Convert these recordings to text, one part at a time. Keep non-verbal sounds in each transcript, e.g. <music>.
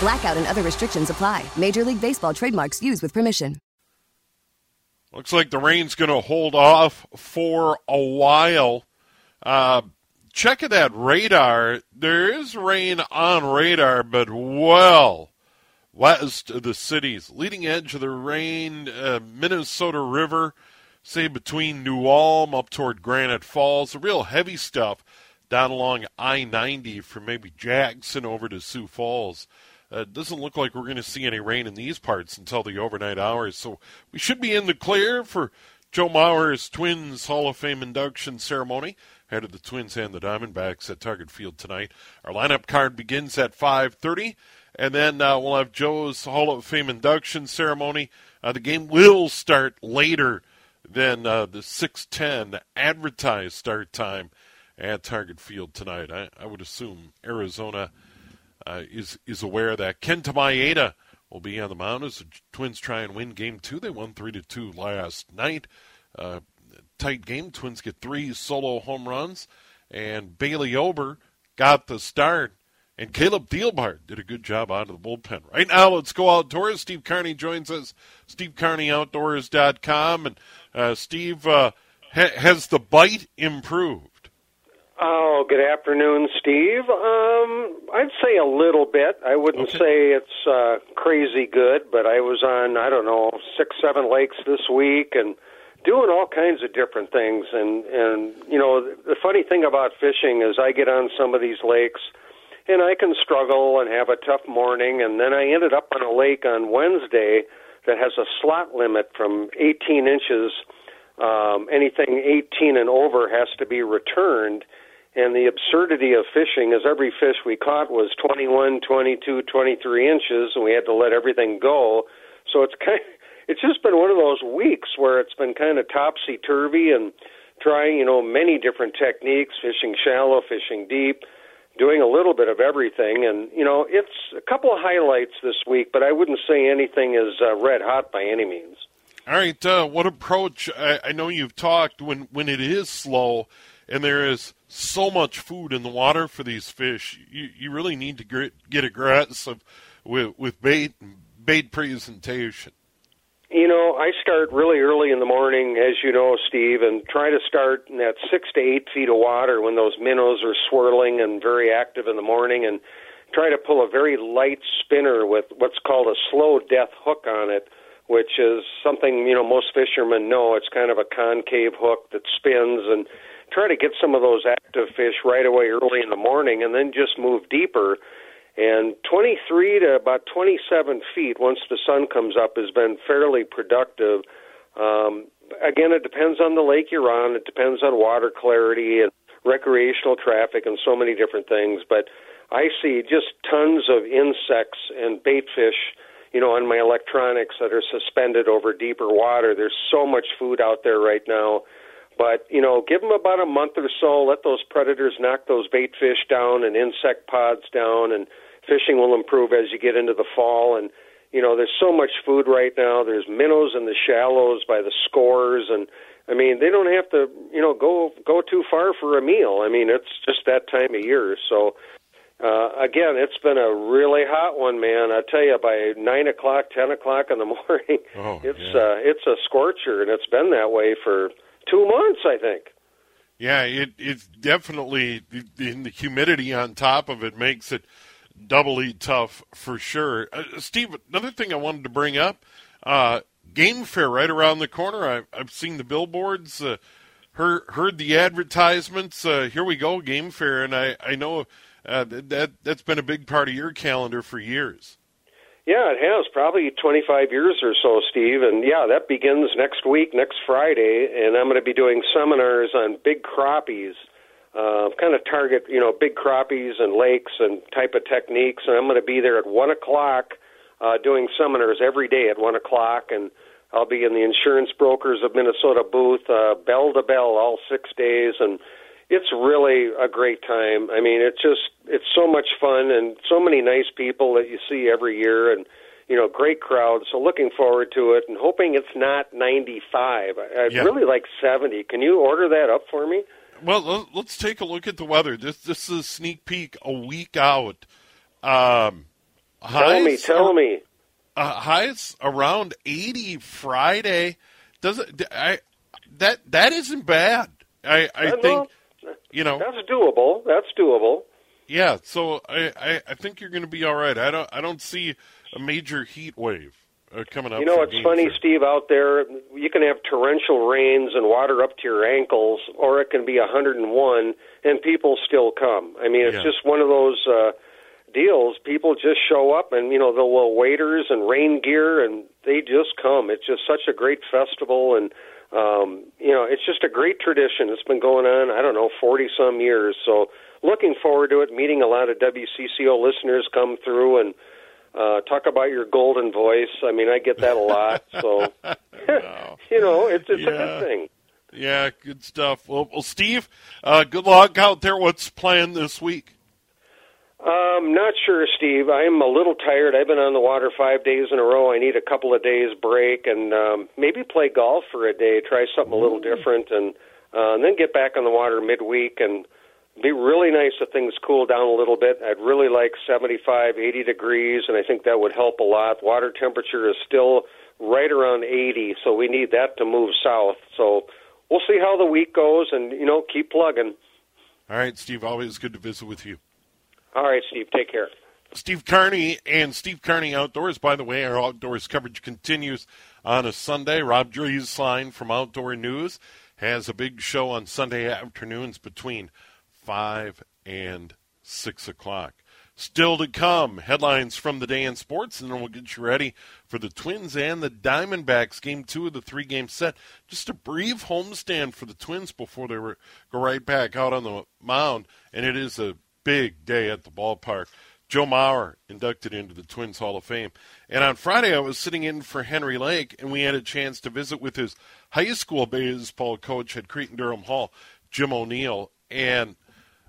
Blackout and other restrictions apply. Major League Baseball trademarks used with permission. Looks like the rain's going to hold off for a while. Uh, checking that radar, there is rain on radar, but well west of the cities. Leading edge of the rain, uh, Minnesota River, say between New Ulm up toward Granite Falls. The real heavy stuff down along I 90 from maybe Jackson over to Sioux Falls. Uh, doesn't look like we're going to see any rain in these parts until the overnight hours. So we should be in the clear for Joe Mauer's Twins Hall of Fame induction ceremony. Head of the Twins and the Diamondbacks at Target Field tonight. Our lineup card begins at 5:30, and then uh, we'll have Joe's Hall of Fame induction ceremony. Uh, the game will start later than uh, the 6:10 advertised start time at Target Field tonight. I, I would assume Arizona uh, is is aware that Kenta Maeda will be on the mound as the Twins try and win Game Two. They won three to two last night. Uh, tight game. Twins get three solo home runs, and Bailey Ober got the start. And Caleb Thielbar did a good job out of the bullpen. Right now, let's go outdoors. Steve Carney joins us. SteveCarneyOutdoors.com. And uh, Steve, uh, ha- has the bite improved? Oh, good afternoon, Steve. Um, I'd say a little bit. I wouldn't Okay. say it's uh, crazy good, but I was on I don't know six, seven lakes this week and doing all kinds of different things. And and you know the funny thing about fishing is I get on some of these lakes and I can struggle and have a tough morning, and then I ended up on a lake on Wednesday that has a slot limit from 18 inches. Um, anything 18 and over has to be returned. And the absurdity of fishing is every fish we caught was 21, 22, 23 inches, and we had to let everything go. So it's <laughs> kind it's just been one of those weeks where it's been kind of topsy turvy and trying, you know, many different techniques, fishing shallow, fishing deep, doing a little bit of everything. And, you know, it's a couple of highlights this week, but I wouldn't say anything is uh, red hot by any means. All right, uh, what approach? I, I know you've talked when when it is slow and there is so much food in the water for these fish. You you really need to get, get aggressive with with bait bait presentation. You know, I start really early in the morning, as you know, Steve, and try to start in that six to eight feet of water when those minnows are swirling and very active in the morning, and try to pull a very light spinner with what's called a slow death hook on it, which is something you know most fishermen know. It's kind of a concave hook that spins, and try to get some of those active fish right away early in the morning, and then just move deeper. And 23 to about 27 feet once the sun comes up has been fairly productive. Um, again, it depends on the lake you're on. It depends on water clarity and recreational traffic and so many different things. But I see just tons of insects and bait fish, you know, on my electronics that are suspended over deeper water. There's so much food out there right now. But, you know, give them about a month or so, let those predators knock those bait fish down and insect pods down, and fishing will improve as you get into the fall. And, you know, there's so much food right now. There's minnows in the shallows by the scores, and I mean, they don't have to, you know, go go too far for a meal. I mean, it's just that time of year. So, uh, again, it's been a really hot one, man. I tell you, by nine o'clock, ten o'clock in the <laughs> morning, Oh, it's yeah. uh, it's a scorcher, and it's been that way for two months, I think. Yeah, it it's definitely in the humidity on top of it makes it doubly tough for sure. Uh, Steve, another thing I wanted to bring up: uh, game fair right around the corner. I've, I've seen the billboards, uh, heard heard the advertisements. Uh, here we go, game fair, and I I know uh, that that's been a big part of your calendar for years. Yeah, it has probably 25 years or so, Steve. And yeah, that begins next week, next Friday, and I'm going to be doing seminars on big crappies, uh, kind of target, you know, big crappies and lakes and type of techniques. And I'm going to be there at one o'clock, uh, doing seminars every day at one o'clock, and I'll be in the Insurance Brokers of Minnesota booth, uh, bell to bell, all six days, and it's really a great time. I mean, it's just it's so much fun and so many nice people that you see every year and you know, great crowd. So looking forward to it and hoping it's not 95. I'd Yeah. really like 70. Can you order that up for me? Well, let's take a look at the weather. This this is a sneak peek a week out. Um, Tell me, tell are- me. uh, highs around 80 Friday. Does it? I that that isn't bad. I I Uh, think no, you know. That's doable. That's doable. Yeah, so I, I, I think you're going to be all right. I don't I don't see a major heat wave uh, coming up. You know it's funny, Fair. Steve? Out there, you can have torrential rains and water up to your ankles, or it can be 101, and people still come. I mean, it's Yeah. just one of those uh, deals. People just show up, and you know, they'll wear waders and rain gear, and they just come. It's just such a great festival, and um, you know, it's just a great tradition. It's been going on, I don't know, 40 some years. So, looking forward to it. Meeting a lot of WCCO listeners come through and uh, talk about your golden voice. I mean, I get that a lot. So, <laughs> <laughs> you know, it's it's a good thing. Yeah, good stuff. Well, well Steve, uh, good luck out there. What's planned this week? Um, not sure, Steve. I'm a little tired. I've been on the water five days in a row. I need a couple of days break and um, maybe play golf for a day. Try something a little different, and, uh, and then get back on the water midweek. And be really nice if things cool down a little bit. I'd really like 75, 80 degrees, and I think that would help a lot. Water temperature is still right around 80, so we need that to move south. So we'll see how the week goes, and you know, keep plugging. All right, Steve. Always good to visit with you. All right, Steve. Take care. Steve Carney and Steve Carney Outdoors. By the way, our outdoors coverage continues on a Sunday. Rob Drieslein from Outdoor News has a big show on Sunday afternoons between 5 and 6 o'clock. Still to come, headlines from the day in sports, and then we'll get you ready for the Twins and the Diamondbacks, game two of the three game set. Just a brief homestand for the Twins before they were, go right back out on the mound, and it is a big day at the ballpark. Joe Mauer inducted into the Twins Hall of Fame. And on Friday, I was sitting in for Henry Lake, and we had a chance to visit with his high school baseball coach at Cretin Derham Hall, Jim O'Neill. And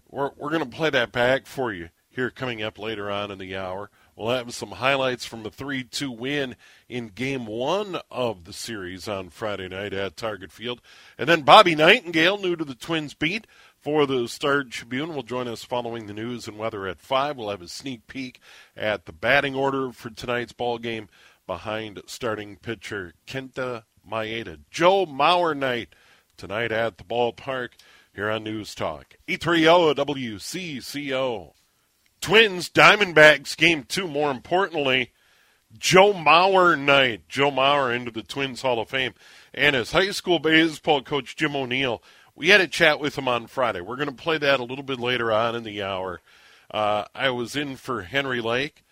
we're, we're going to play that back for you here coming up later on in the hour. We'll have some highlights from the 3 2 win in game one of the series on Friday night at Target Field. And then Bobby Nightengale, new to the Twins beat for the Star Tribune, will join us following the news and weather at 5. We'll have a sneak peek at the batting order for tonight's ball game behind starting pitcher Kenta Maeda. Joe Mauer night tonight at the ballpark here on News Talk. E E30 WCCO. Twins Diamondbacks game two. More importantly, Joe Mauer night. Joe Mauer into the Twins Hall of Fame. And his high school baseball coach, Jim O'Neill, we had a chat with him on Friday. We're going to play that a little bit later on in the hour. Uh, I was in for Henry Lake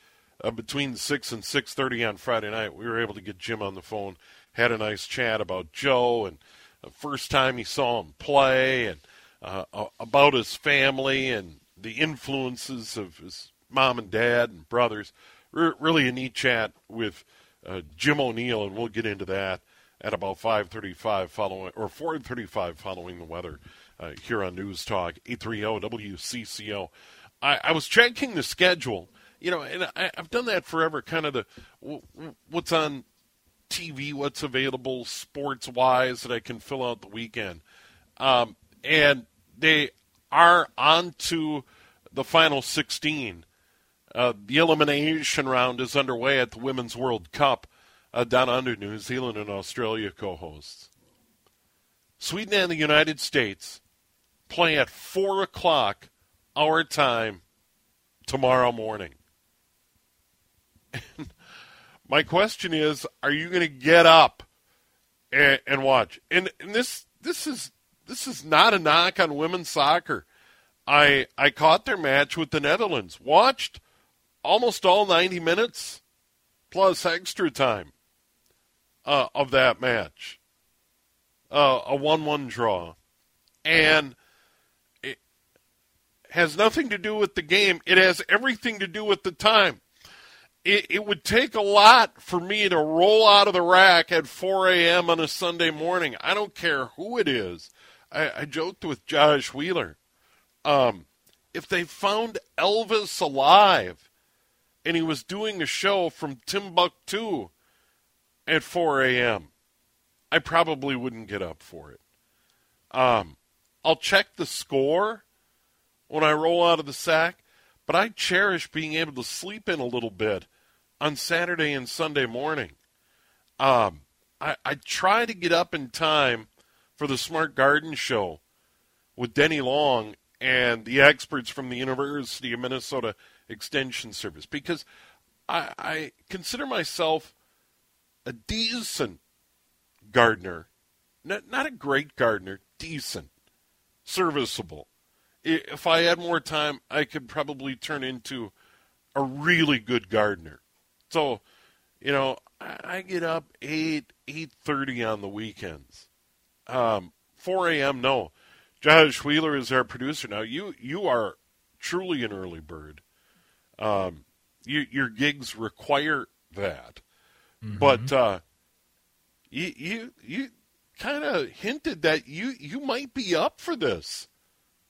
uh, between 6 and 6.30 on Friday night. We were able to get Jim on the phone, had a nice chat about Joe and the first time he saw him play and uh, about his family and the influences of his mom and dad and brothers. Re- really a neat chat with uh, Jim O'Neill, and we'll get into that at about 5:35 following or 4:35 following the weather uh, here on News Talk 830 WCCO. I, I was checking the schedule, you know, and I, I've done that forever. Kind of the what's on TV, what's available sports wise that I can fill out the weekend. Um, and they are on to the final 16. Uh, the elimination round is underway at the Women's World Cup uh, down under New Zealand and Australia co hosts. Sweden and the United States play at 4 o'clock our time tomorrow morning. My question is, are you going to get up and, and watch? And, and this this is this is not a knock on women's soccer. I I caught their match with the Netherlands. Watched almost all 90 minutes plus extra time uh, of that match. Uh, a 1-1 draw. And it has nothing to do with the game. It has everything to do with the time it, it would take a lot for me to roll out of the rack at 4 a.m. on a Sunday morning. I don't care who it is. I, I joked with Josh Wheeler. Um, if they found Elvis alive and he was doing a show from Timbuktu at 4 a.m., I probably wouldn't get up for it. Um, I'll check the score when I roll out of the sack. But I cherish being able to sleep in a little bit on Saturday and Sunday morning. Um, I, I try to get up in time for the Smart Garden Show with Denny Long and the experts from the University of Minnesota Extension Service because I, I consider myself a decent gardener, not, not a great gardener, decent, serviceable if I had more time, I could probably turn into a really good gardener. So, you know, I get up eight eight thirty on the weekends. Um, Four a.m. No, Josh Wheeler is our producer now. You you are truly an early bird. Um, you, your gigs require that, mm-hmm. but uh, you you you kind of hinted that you you might be up for this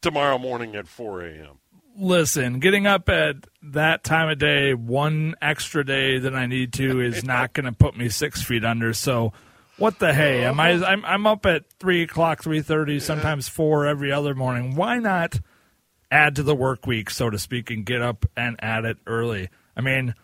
tomorrow morning at 4 a.m. Listen, getting up at that time of day, one extra day than I need to, is <laughs> not going to put me six feet under. So, what the hey? Am I? I'm, I'm up at three o'clock, three thirty, sometimes four every other morning. Why not add to the work week, so to speak, and get up and at it early? I mean,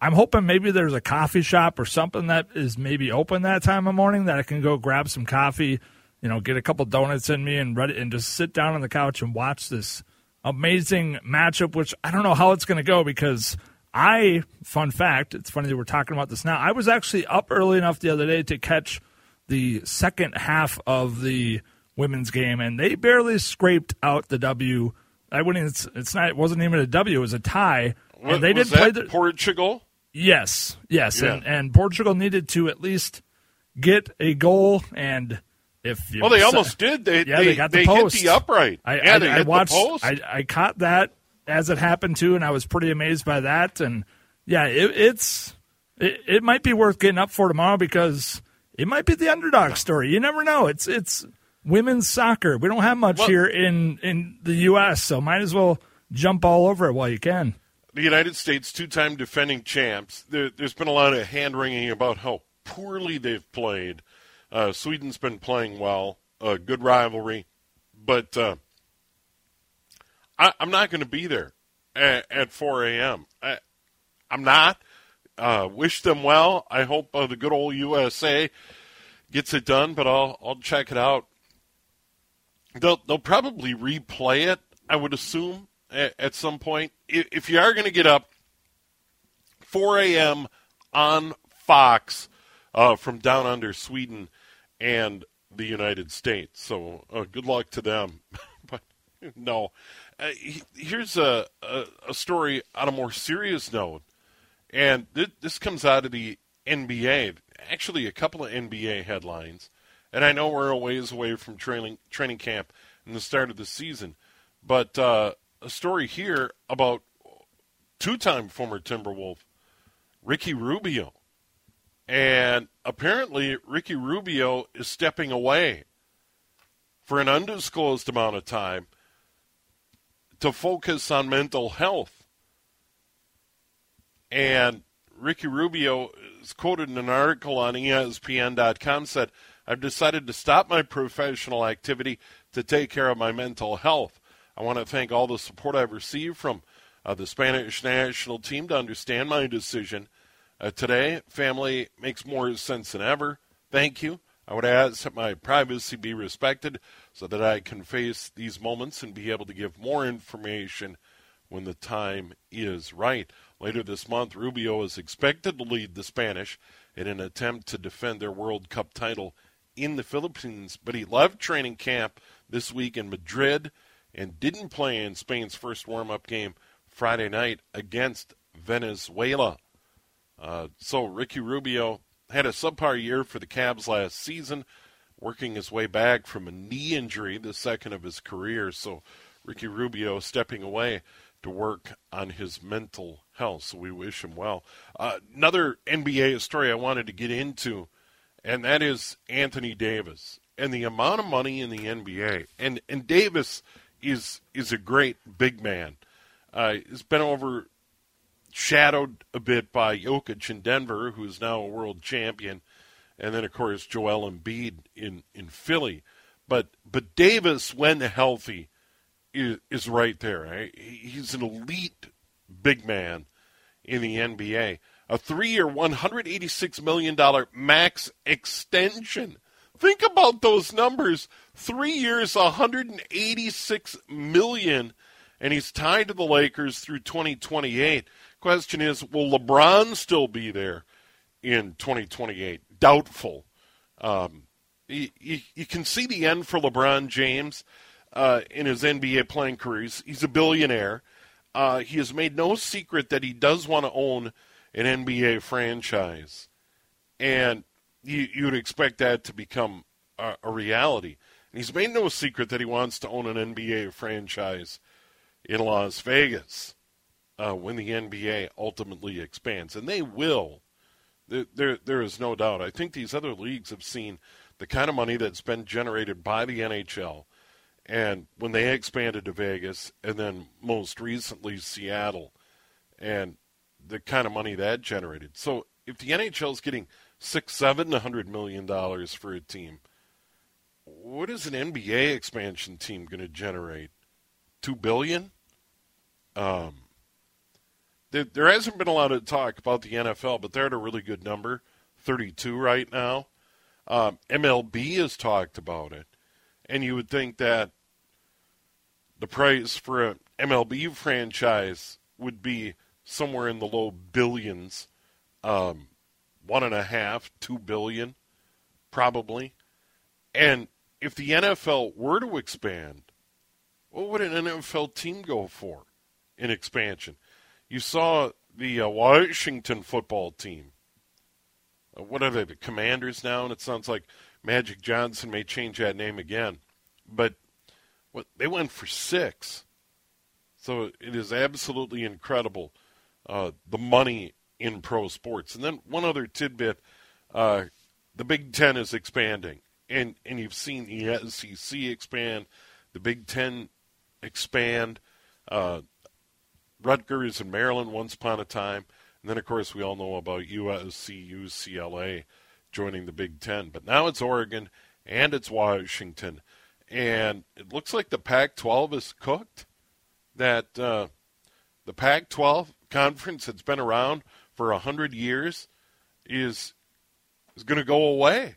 I'm hoping maybe there's a coffee shop or something that is maybe open that time of morning that I can go grab some coffee you know, get a couple donuts in me and ready and just sit down on the couch and watch this amazing matchup. Which I don't know how it's going to go because I, fun fact, it's funny that we're talking about this now. I was actually up early enough the other day to catch the second half of the women's game, and they barely scraped out the W. I wouldn't. It's, it's not. It wasn't even a W. It was a tie. What, and they didn't play the, Portugal. Yes, yes, yeah. and and Portugal needed to at least get a goal and if well, they almost did. They yeah, they, they got the they post. hit the upright. I, yeah, I, they I hit watched. the post. I, I caught that as it happened too, and I was pretty amazed by that. And yeah, it, it's it, it might be worth getting up for tomorrow because it might be the underdog story. You never know. It's it's women's soccer. We don't have much well, here in in the U.S., so might as well jump all over it while you can. The United States, two-time defending champs. There, there's been a lot of hand wringing about how poorly they've played. Uh, Sweden's been playing well a good rivalry, but uh, I, am not going to be there at, at 4 a.m. I, am not. Uh, wish them well. I hope uh, the good old USA gets it done, but I'll I'll check it out. They'll they'll probably replay it. I would assume at, some point. If, if you are going to get up 4 a.m. on Fox uh, from down under Sweden and the United States. So uh, good luck to them. <laughs> but no, uh, here's a, a, a, story on a more serious note, and th- this comes out of the NBA. Actually, a couple of NBA headlines, and I know we're a ways away from training training camp and the start of the season, but uh, a story here about two-time former Timberwolf Ricky Rubio and apparently, Ricky Rubio is stepping away for an undisclosed amount of time to focus on mental health. And Ricky Rubio is quoted in an article on ESPN.com said, I've decided to stop my professional activity to take care of my mental health. I want to thank all the support I've received from uh, the Spanish national team to understand my decision uh, today, family makes more sense than ever. Thank you. I would ask that my privacy be respected so that I can face these moments and be able to give more information when the time is right. Later this month, Rubio is expected to lead the Spanish in an attempt to defend their World Cup title in the Philippines, but he left training camp this week in Madrid and didn't play in Spain's first warm up game Friday night against Venezuela. Uh, so Ricky Rubio had a subpar year for the Cavs last season, working his way back from a knee injury, the second of his career. So Ricky Rubio stepping away to work on his mental health. So we wish him well. Uh, another NBA story I wanted to get into, and that is Anthony Davis and the amount of money in the NBA. And and Davis is is a great big man. Uh, he's been overshadowed a bit by Jokic in Denver, who's now a world champion, and then of course Joel Embiid in in Philly. But but Davis, when healthy, is, is right there. Right? He's an elite big man in the NBA. A three-year, $186 million max extension. Think about those numbers. Three years, 186 million, and he's tied to the Lakers through 2028. Question is, will LeBron still be there in 2028? Doubtful. Um, you, you, you, can see the end for LeBron James uh, in his NBA playing career. He's, he's a billionaire. Uh, he has made no secret that he does want to own an NBA franchise, and you, would expect that to become a, a reality. He's made no secret that he wants to own an NBA franchise in Las Vegas uh, when the NBA ultimately expands, and they will. There, there, there is no doubt. I think these other leagues have seen the kind of money that's been generated by the NHL and when they expanded to Vegas, and then most recently Seattle, and the kind of money that generated. So if the NHL is getting six, seven hundred million dollars for a team, what is an NBA expansion team going to generate? Two billion. Um, there, there hasn't been a lot of talk about the NFL, but they're at a really good number, thirty-two right now. Um, MLB has talked about it, and you would think that the price for an MLB franchise would be somewhere in the low billions, um, one and a half, two billion, probably. And if the NFL were to expand, what would an NFL team go for in expansion? You saw the uh, Washington football team. Uh, what are they, the Commanders now? And it sounds like Magic Johnson may change that name again. But what they went for six. So it is absolutely incredible uh, the money in pro sports. And then one other tidbit: uh, the Big Ten is expanding, and and you've seen the SEC expand, the Big Ten expand. Uh, Rutgers and Maryland once upon a time, and then of course we all know about USC, UCLA joining the Big Ten. But now it's Oregon and it's Washington and it looks like the Pac-12 is cooked. That uh, the Pac-12 conference that's been around for a hundred years is is going to go away.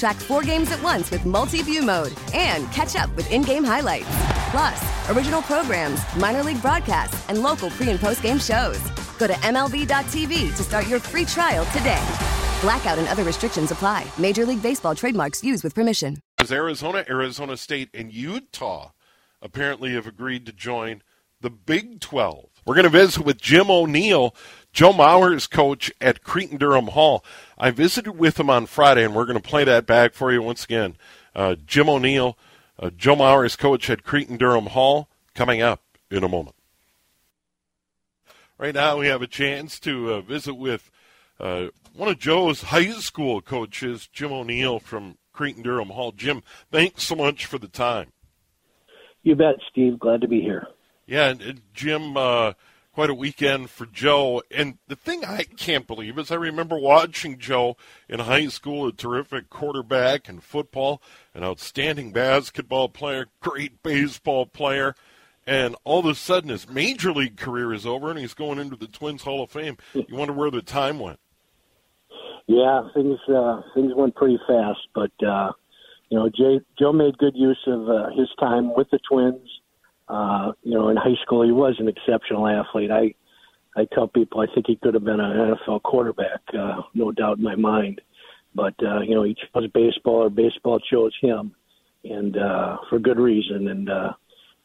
Track four games at once with multi view mode and catch up with in game highlights. Plus, original programs, minor league broadcasts, and local pre and post game shows. Go to MLB.tv to start your free trial today. Blackout and other restrictions apply. Major League Baseball trademarks used with permission. Arizona, Arizona State, and Utah apparently have agreed to join the Big 12. We're going to visit with Jim O'Neill, Joe Mauer's coach at Cretin-Derham Hall. I visited with him on Friday, and we're going to play that back for you once again. Uh, Jim O'Neill Uh, Joe Mauer is coach at Cretin-Derham Hall, coming up in a moment. Right now, we have a chance to uh, visit with uh, one of Joe's high school coaches, Jim O'Neill from Cretin-Derham Hall. Jim, thanks so much for the time. You bet, Steve. Glad to be here. Yeah, and, and Jim, uh, quite a weekend for Joe. And the thing I can't believe is I remember watching Joe in high school, a terrific quarterback in football, an outstanding basketball player, great baseball player and all of a sudden his major league career is over and he's going into the Twins Hall of Fame. You wonder where the time went. Yeah, things uh, things went pretty fast, but uh, you know, Jay, Joe made good use of uh, his time with the Twins. Uh, you know, in high school, he was an exceptional athlete. I I tell people I think he could have been an NFL quarterback, uh, no doubt in my mind. But uh, you know, he chose baseball, or baseball chose him, and uh, for good reason. And uh,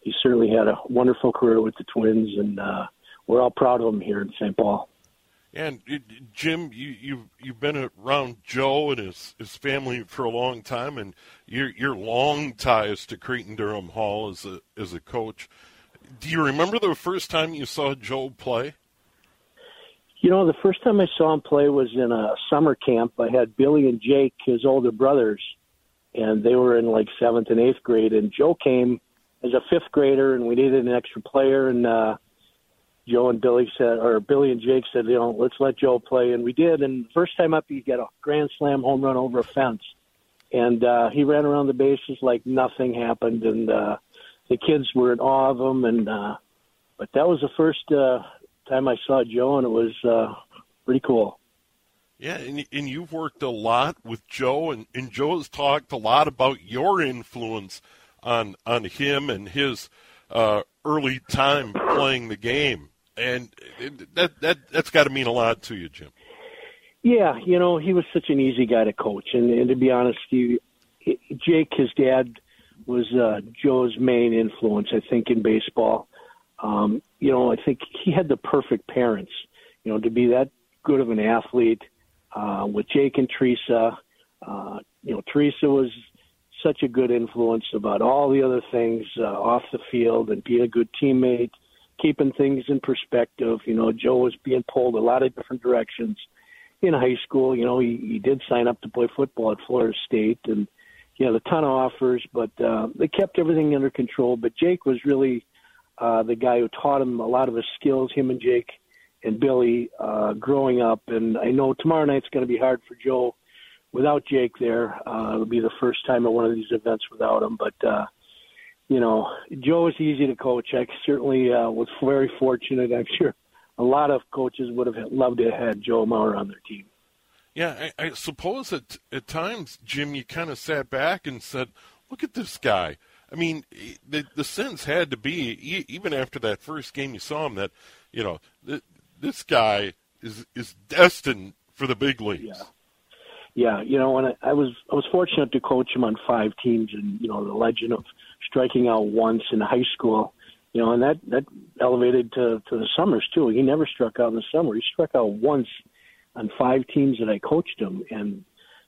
he certainly had a wonderful career with the Twins, and uh, we're all proud of him here in St. Paul. And Jim, you, you've you've been around Joe and his his family for a long time, and your your long ties to Cretin-Derham Hall as a as a coach. Do you remember the first time you saw Joe play? You know, the first time I saw him play was in a summer camp. I had Billy and Jake, his older brothers, and they were in like seventh and eighth grade. And Joe came as a fifth grader, and we needed an extra player. And uh, Joe and Billy said, or Billy and Jake said, you know, let's let Joe play, and we did. And first time up, he got a grand slam home run over a fence, and uh, he ran around the bases like nothing happened, and uh, the kids were in awe of him. And uh, but that was the first uh, time I saw Joe, and it was uh, pretty cool. Yeah, and, and you've worked a lot with Joe, and, and Joe has talked a lot about your influence on on him and his uh, early time playing the game, and that that that's got to mean a lot to you, Jim. Yeah, you know he was such an easy guy to coach, and, and to be honest, he, Jake, his dad, was uh, Joe's main influence, I think, in baseball. Um, you know, I think he had the perfect parents. You know, to be that good of an athlete uh, with Jake and Teresa. Uh, you know, Teresa was such a good influence about all the other things uh, off the field and being a good teammate, keeping things in perspective. You know, Joe was being pulled a lot of different directions in high school. You know, he, he did sign up to play football at Florida State and he had a ton of offers, but uh, they kept everything under control. But Jake was really uh, the guy who taught him a lot of his skills, him and Jake and Billy uh, growing up. And I know tomorrow night's going to be hard for Joe without Jake there. Uh, it'll be the first time at one of these events without him. But uh, you know, Joe is easy to coach. I certainly uh, was very fortunate. I'm sure a lot of coaches would have loved to have had Joe Mauer on their team. Yeah, I, I suppose at at times, Jim, you kind of sat back and said, "Look at this guy." I mean, the the sense had to be even after that first game you saw him that, you know, th- this guy is is destined for the big leagues. Yeah yeah, you know, and I, I was I was fortunate to coach him on five teams, and you know, the legend of striking out once in high school, you know, and that that elevated to to the summers too. He never struck out in the summer. He struck out once on five teams that I coached him, and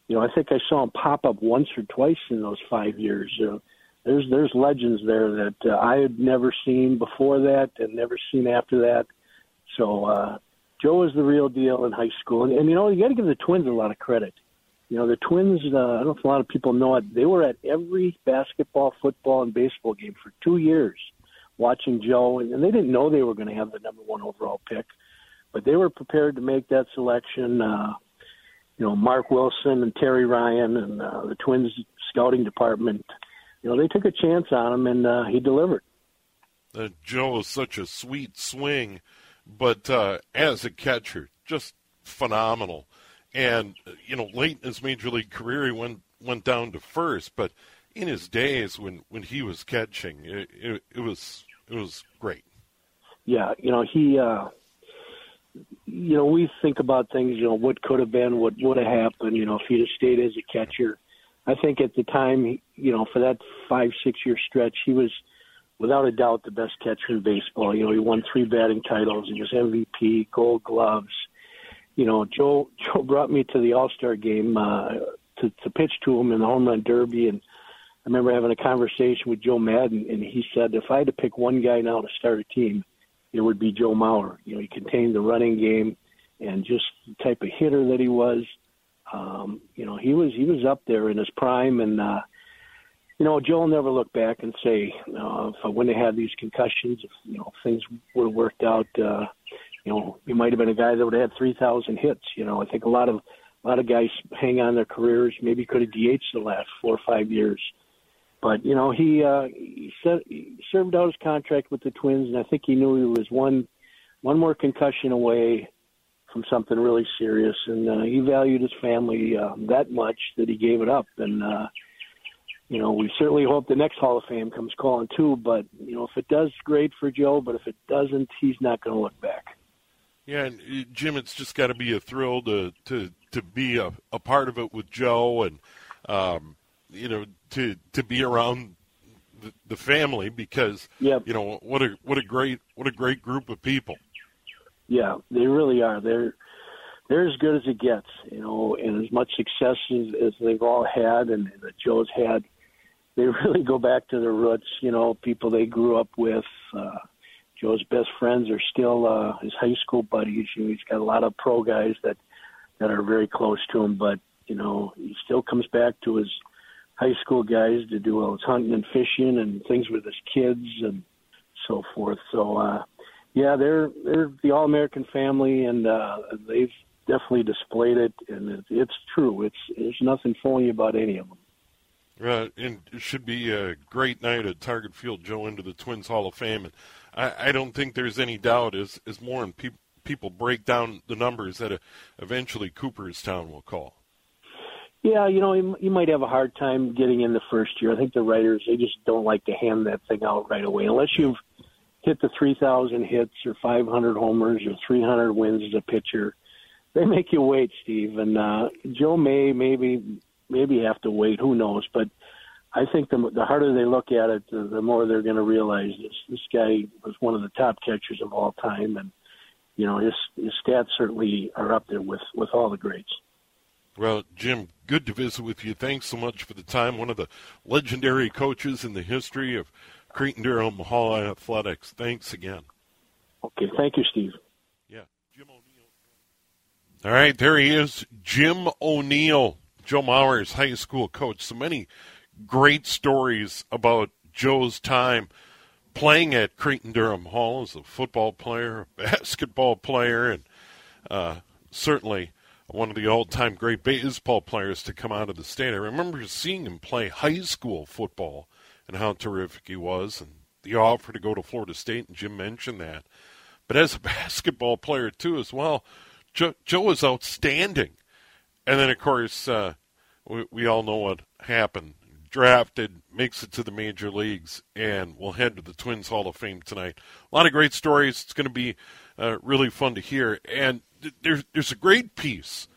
you know, I think I saw him pop up once or twice in those five years. You know, there's there's legends there that uh, I had never seen before that, and never seen after that. So uh, Joe was the real deal in high school, and, and you know, you got to give the Twins a lot of credit you know, the Twins, uh, I don't know if a lot of people know it, they were at every basketball, football, and baseball game for two years watching Joe, and, they didn't know they were going to have the number one overall pick, but they were prepared to make that selection. Uh, you know, Mark Wilson and Terry Ryan and uh, the Twins scouting department, you know, they took a chance on him, and uh, he delivered. Uh, Joe is such a sweet swing, but uh, as a catcher, just phenomenal. And you know, late in his major league career, he went went down to first. But in his days when when he was catching, it, it, it was it was great. Yeah, you know he. uh you know, we think about things, you know, what could have been, what would have happened, you know, if he'd have stayed as a catcher. I think at the time, you know, for that five, six year stretch, he was without a doubt the best catcher in baseball. You know, he won three batting titles. He was MVP, gold gloves you know, Joe <laughs> Joe brought me to the All Star game uh, to to pitch to him in the home run derby, and I remember having a conversation with Joe Maddon, and he said if I had to pick one guy now to start a team, it would be Joe Mauer. You know, he contained the running game, and just the type of hitter that he was. Um, you know, he was he was up there in his prime, and uh, you know, Joe will never look back and say, uh, if I wouldn't have had these concussions, if you know things would have worked out, uh, you know, he might have been a guy that would have had three thousand hits. You know, I think a lot of a lot of guys hang on their careers, maybe could have DH'd the last four or five years. But you know, he uh, he, said, he served out his contract with the Twins, and I think he knew he was one one more concussion away from something really serious, and uh, he valued his family uh, that much that he gave it up. And uh, you know, we certainly hope the next Hall of Fame comes calling too. But you know, if it does, great for Joe. But if it doesn't, he's not going to look back. Yeah, and uh, Jim, it's just got to be a thrill to to to be a, a part of it with Joe, and um, you know, to to be around the, the family because yep. you know what a what a great what a great group of people. Yeah, they really are. They're they're as good as it gets, you know, and as much success as, as they've all had and that Joe's had. They <laughs> really go back to their roots, you know, people they grew up with. Uh, Joe's best friends are still uh, his high school buddies. You know, he's got a lot of pro guys that that are very close to him, but you know, he still comes back to his high school guys to do all his hunting and fishing and things with his kids and so forth. So uh yeah, they're they're the all American family and uh they've definitely displayed it and it, it's true. It's there's nothing phony about any of them. Uh, and it should be a great night at Target Field, Joe, into the Twins Hall of Fame. And I, I don't think there's any doubt as, as more and pe- people break down the numbers that uh, eventually Cooperstown will call. Yeah, you know, you, you might have a hard time getting in the first year. I think the writers they just don't like to hand that thing out right away unless you've hit the 3,000 hits or 500 homers or 300 wins as a pitcher. They make you wait, Steve. And uh, Joe may maybe maybe have to wait. Who knows? But I think the the harder they look at it, the, the more they're going to realize this this guy was one of the top catchers of all time, and you know his his stats certainly are up there with with all the greats. Well, Jim, good to visit with you. Thanks so much for the time. One of the legendary coaches in the history of Cretin Derham Hall Athletics. Thanks again. Okay, thank you, Steve. Yeah, Jim O'Neill. All right, there he is, Jim O'Neill, Joe Mauer's high school coach. So many great stories about Joe's time playing at Cretin Derham Hall as a football player, a <laughs> basketball player, and uh, certainly one of the all-time great baseball players to come out of the state. I remember seeing him play high school football and how terrific he was, and the offer to go to Florida State, and Jim mentioned that. But as a <laughs> basketball player too, as well, Joe, Joe was outstanding. And then, of course, uh, we, we all know what happened. Drafted, makes it to the major leagues, and we'll head to the Twins Hall of Fame tonight. A lot of great stories. It's going to be uh, really fun to hear. And there's there's a great piece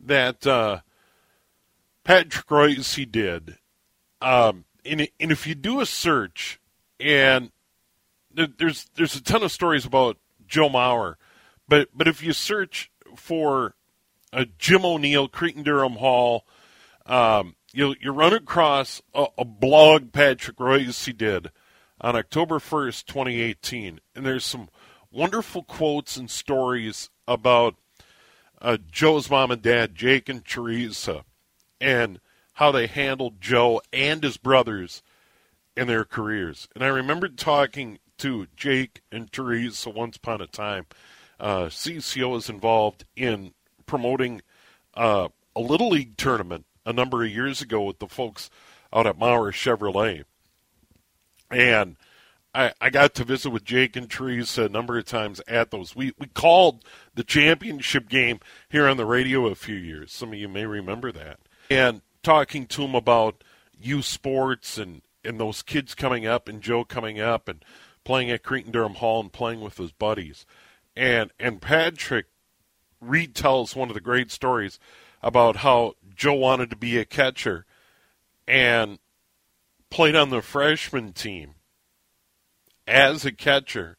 that uh, Patrick Royce he did, um, and and if you do a search, and there's there's a ton of stories about Joe Mauer, but but if you search for a Jim O'Neill, Cretin Derham Hall, um, you you run across a, a blog Patrick Royce did on October first, 2018, and there's some wonderful quotes and stories about uh, Joe's mom and dad, Jake and Teresa, and how they handled Joe and his brothers in their careers. And I remember talking to Jake and Teresa once upon a time. Uh, CCO is involved in promoting uh, a little league tournament a number of years ago with the folks out at Mauer Chevrolet. And I, I got to visit with Jake and Teresa a number of times at those. We we called the championship game here on the radio a few years. Some of you may remember that. And talking to them about youth sports and, and those kids coming up and Joe coming up and playing at Cretin Derham Hall and playing with his buddies. And and Patrick retells one of the great stories about how Joe wanted to be a catcher and played on the freshman team as a catcher.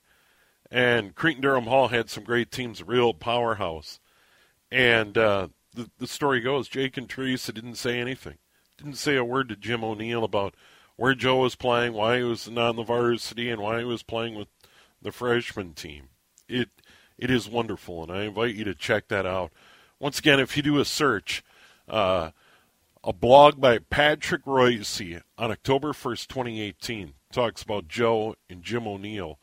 And Cretin Derham Hall had some great teams, a real powerhouse. And uh, the, the story goes Jake and Teresa didn't say anything. didn't say a word to Jim O'Neill about where Joe was playing, why he was not in the varsity, and why he was playing with the freshman team. It it is wonderful, and I invite you to check that out. Once again, if you do a search, uh, a blog by Patrick Royce on October 1st, 2018, talks about Joe and Jim O'Neill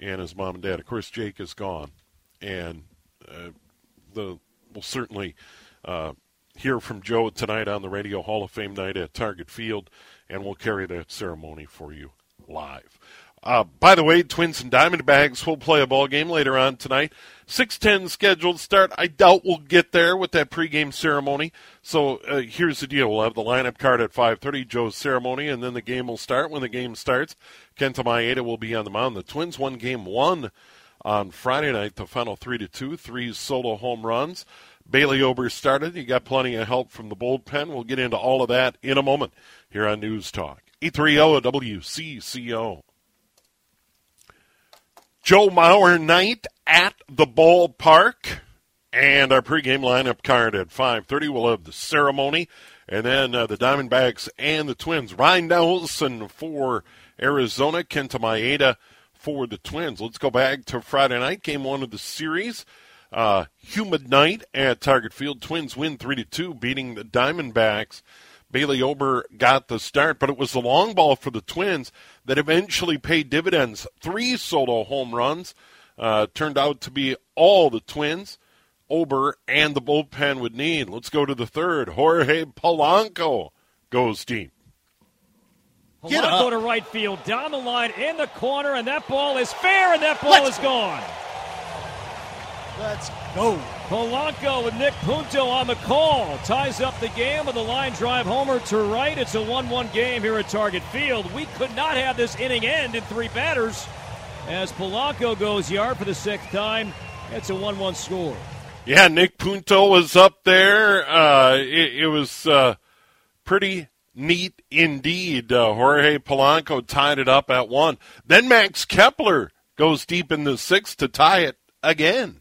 and his mom and dad. Of course, Jake is gone, and uh, the we'll certainly uh, hear from Joe tonight on the Radio Hall of Fame night at Target Field, and we'll carry that ceremony for you live. Uh, by the way, Twins and Diamondbacks will play a ball game later on tonight. 6:10 scheduled start. I doubt we'll get there with that pregame ceremony. So uh, here's the deal: we'll have the lineup card at 5:30, Joe's ceremony, and then the game will start. When the game starts, Kenta Maeda will be on the mound. The Twins won Game One on Friday night, the final three to two, three solo home runs. Bailey Ober started. He got plenty of help from the bullpen. We'll get into all of that in a moment here on News Talk. 830 WCCO. Joe Mauer night at the ballpark. And our pregame lineup card at 5.30. We'll have the ceremony. And then uh, the Diamondbacks and the Twins. Ryan Nelson for Arizona. Kenta Maeda for the Twins. Let's go back to Friday night, game one of the series. Uh, humid night at Target Field. Twins win 3 to 2, beating the Diamondbacks. Bailey Ober got the start, but it was the long ball for the Twins that eventually paid dividends. Three solo home runs uh, turned out to be all the Twins, Ober, and the bullpen would need. Let's go to the third. Jorge Polanco goes deep. Get Polanco to right field, down the line, in the corner, and that ball is fair, and that ball Let's is go. gone. Let's go. Polanco with Nick Punto on the call. Ties up the game with a line drive homer to right. It's a 1 1 game here at Target Field. We could not have this inning end in three batters as Polanco goes yard for the sixth time. It's a 1 1 score. Yeah, Nick Punto was up there. Uh, it, it, was uh, pretty neat indeed. Uh, Jorge Polanco tied it up at one. Then Max Kepler goes deep in the sixth to tie it again.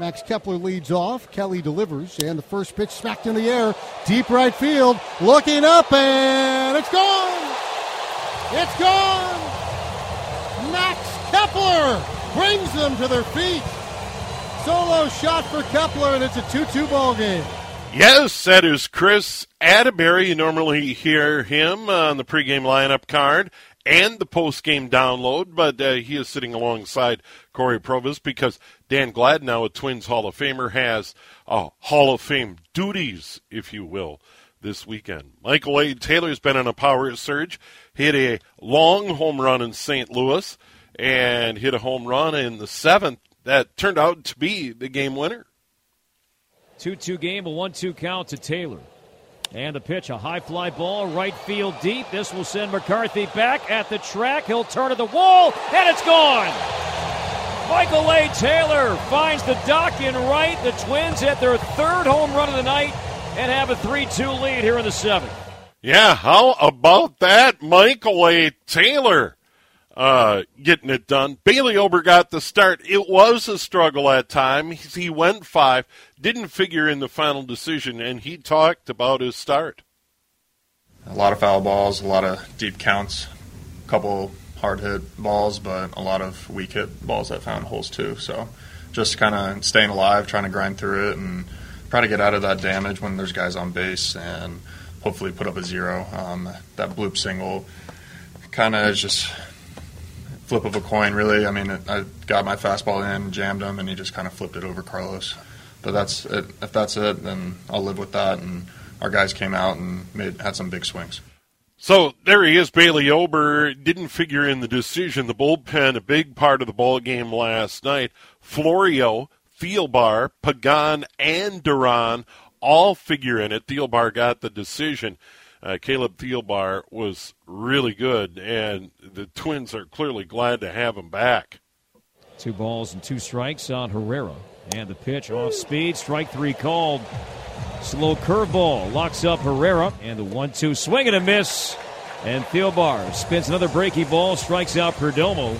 Max Kepler leads off. Kelly delivers, and the first pitch smacked in the air. Deep right field. Looking up, and it's gone. It's gone. Max Kepler brings them to their feet. Solo shot for Kepler, and it's a 2 2 ball game. Yes, that is Chris Atterbury. You normally hear him on the pregame lineup card and the post-game download, but uh, he is sitting alongside Corey Provus because Dan Gladden, a Twins Hall of Famer, has uh, Hall of Fame duties, if you will, this weekend. Michael A. Taylor's been on a power surge, hit a long home run in St. Louis, and hit a home run in the seventh that turned out to be the game winner. 2 2 game, a 1 2 count to Taylor. And the pitch, a high fly ball, right field deep. This will send McCarthy back at the track. He'll turn to the wall, and it's gone. Michael A. Taylor finds the dock in right. The Twins hit their third home run of the night and have a 3 2 lead here in the seventh. Yeah, how about that, Michael A. Taylor? uh, getting it done. Bailey Ober got the start. It was a struggle at times. He went five, didn't figure in the final decision, and he talked about his start. A lot of foul balls, a lot of deep counts, a couple hard hit balls, but a lot of weak hit balls that found holes too. So just kind of staying alive, trying to grind through it, and try to get out of that damage when there's guys on base, and hopefully put up a zero. Um, that bloop single kind of just flip of a coin, really. I mean, I got my fastball in, jammed him, and he just kind of flipped it over Carlos. But that's it. if that's it, then I'll live with that. And our guys came out and made had some big swings. So there he is, Bailey Ober. Didn't figure in the decision. The bullpen, a big part of the ball game last night. Floro, Thielbar, Pagan, and Duran all figure in it. Thielbar got the decision uh, Caleb Thielbar was really good, and the Twins are clearly glad to have him back. Two balls and two strikes on Herrera. And the pitch off speed, strike three called. Slow curveball locks up Herrera, and the one-two swing and a miss. And Thielbar spins another breaky ball, strikes out Perdomo.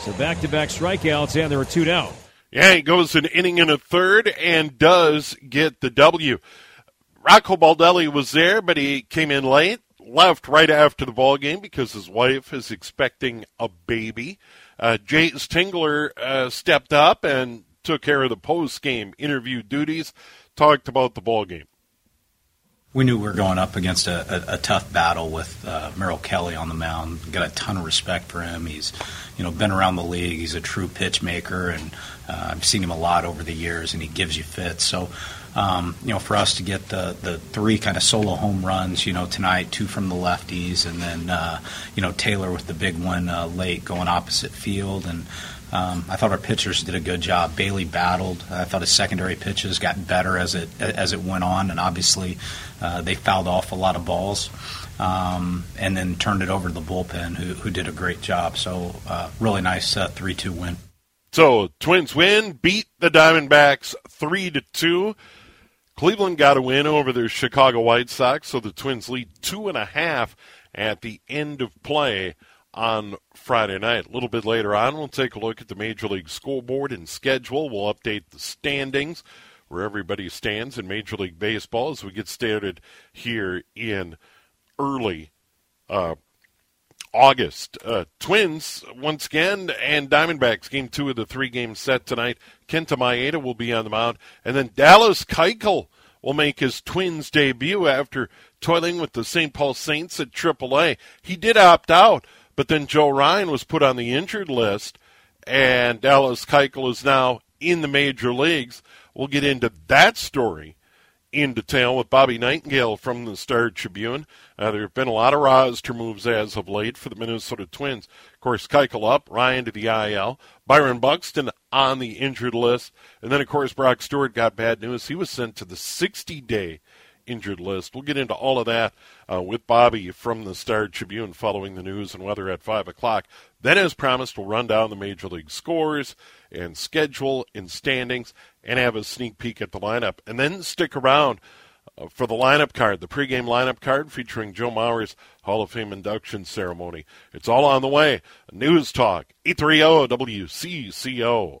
So back-to-back strikeouts, and there are two down. Yeah, he goes an inning and a third and does get the W Rocco Baldelli was there, but he came in late, left right after the ball game because his wife is expecting a baby. Uh, Jayce Tingler uh, stepped up and took care of the post game interview duties, talked about the ball game. We knew we were going up against a, a, a tough battle with uh, Merrill Kelly on the mound. Got a ton of respect for him. He's, you know, been around the league. He's a true pitch maker, and uh, I've seen him a lot over the years, and he gives you fits. So, um, you know, for us to get the the three kind of solo home runs, you know, tonight, two from the lefties, and then uh, you know Taylor with the big one uh, late going opposite field, and um, I thought our pitchers did a good job. Bailey battled. I thought his secondary pitches got better as it as it went on, and obviously uh, they fouled off a lot of balls. Um, and then turned it over to the bullpen, who, who did a great job. So, uh, really nice uh, three-two win. So, Twins win, beat the Diamondbacks three to two. Cleveland got a win over their Chicago White Sox, so the Twins lead two and a half at the end of play on Friday night. A little bit later on, we'll take a look at the Major League scoreboard and schedule. We'll update the standings, where everybody stands in Major League Baseball as we get started here in early uh, August. Uh, Twins, once again, and Diamondbacks, game two of the three game set tonight. Kenta Maeda will be on the mound. And then Dallas Keuchel will make his Twins debut after toiling with the St. Paul Saints at AAA. He did opt out, but then Joe Ryan was put on the injured list, and Dallas Keuchel is now in the major leagues. We'll get into that story in detail with Bobby Nightengale from the Star Tribune. Uh, there have been a lot of roster moves as of late for the Minnesota Twins. Of course, Keuchel up, Ryan to the IL, Byron Buxton on the injured list, and then of course Brock Stewart got bad news. He was sent to the 60-day injured list. We'll get into all of that uh, with Bobby from the Star Tribune following the news and weather at 5 o'clock. Then, as promised, we'll run down the Major League scores and schedule and standings and have a sneak peek at the lineup. And then stick around uh, for the lineup card, the pregame lineup card featuring Joe Mauer's Hall of Fame induction ceremony. It's all on the way. News Talk, 830 WCCO.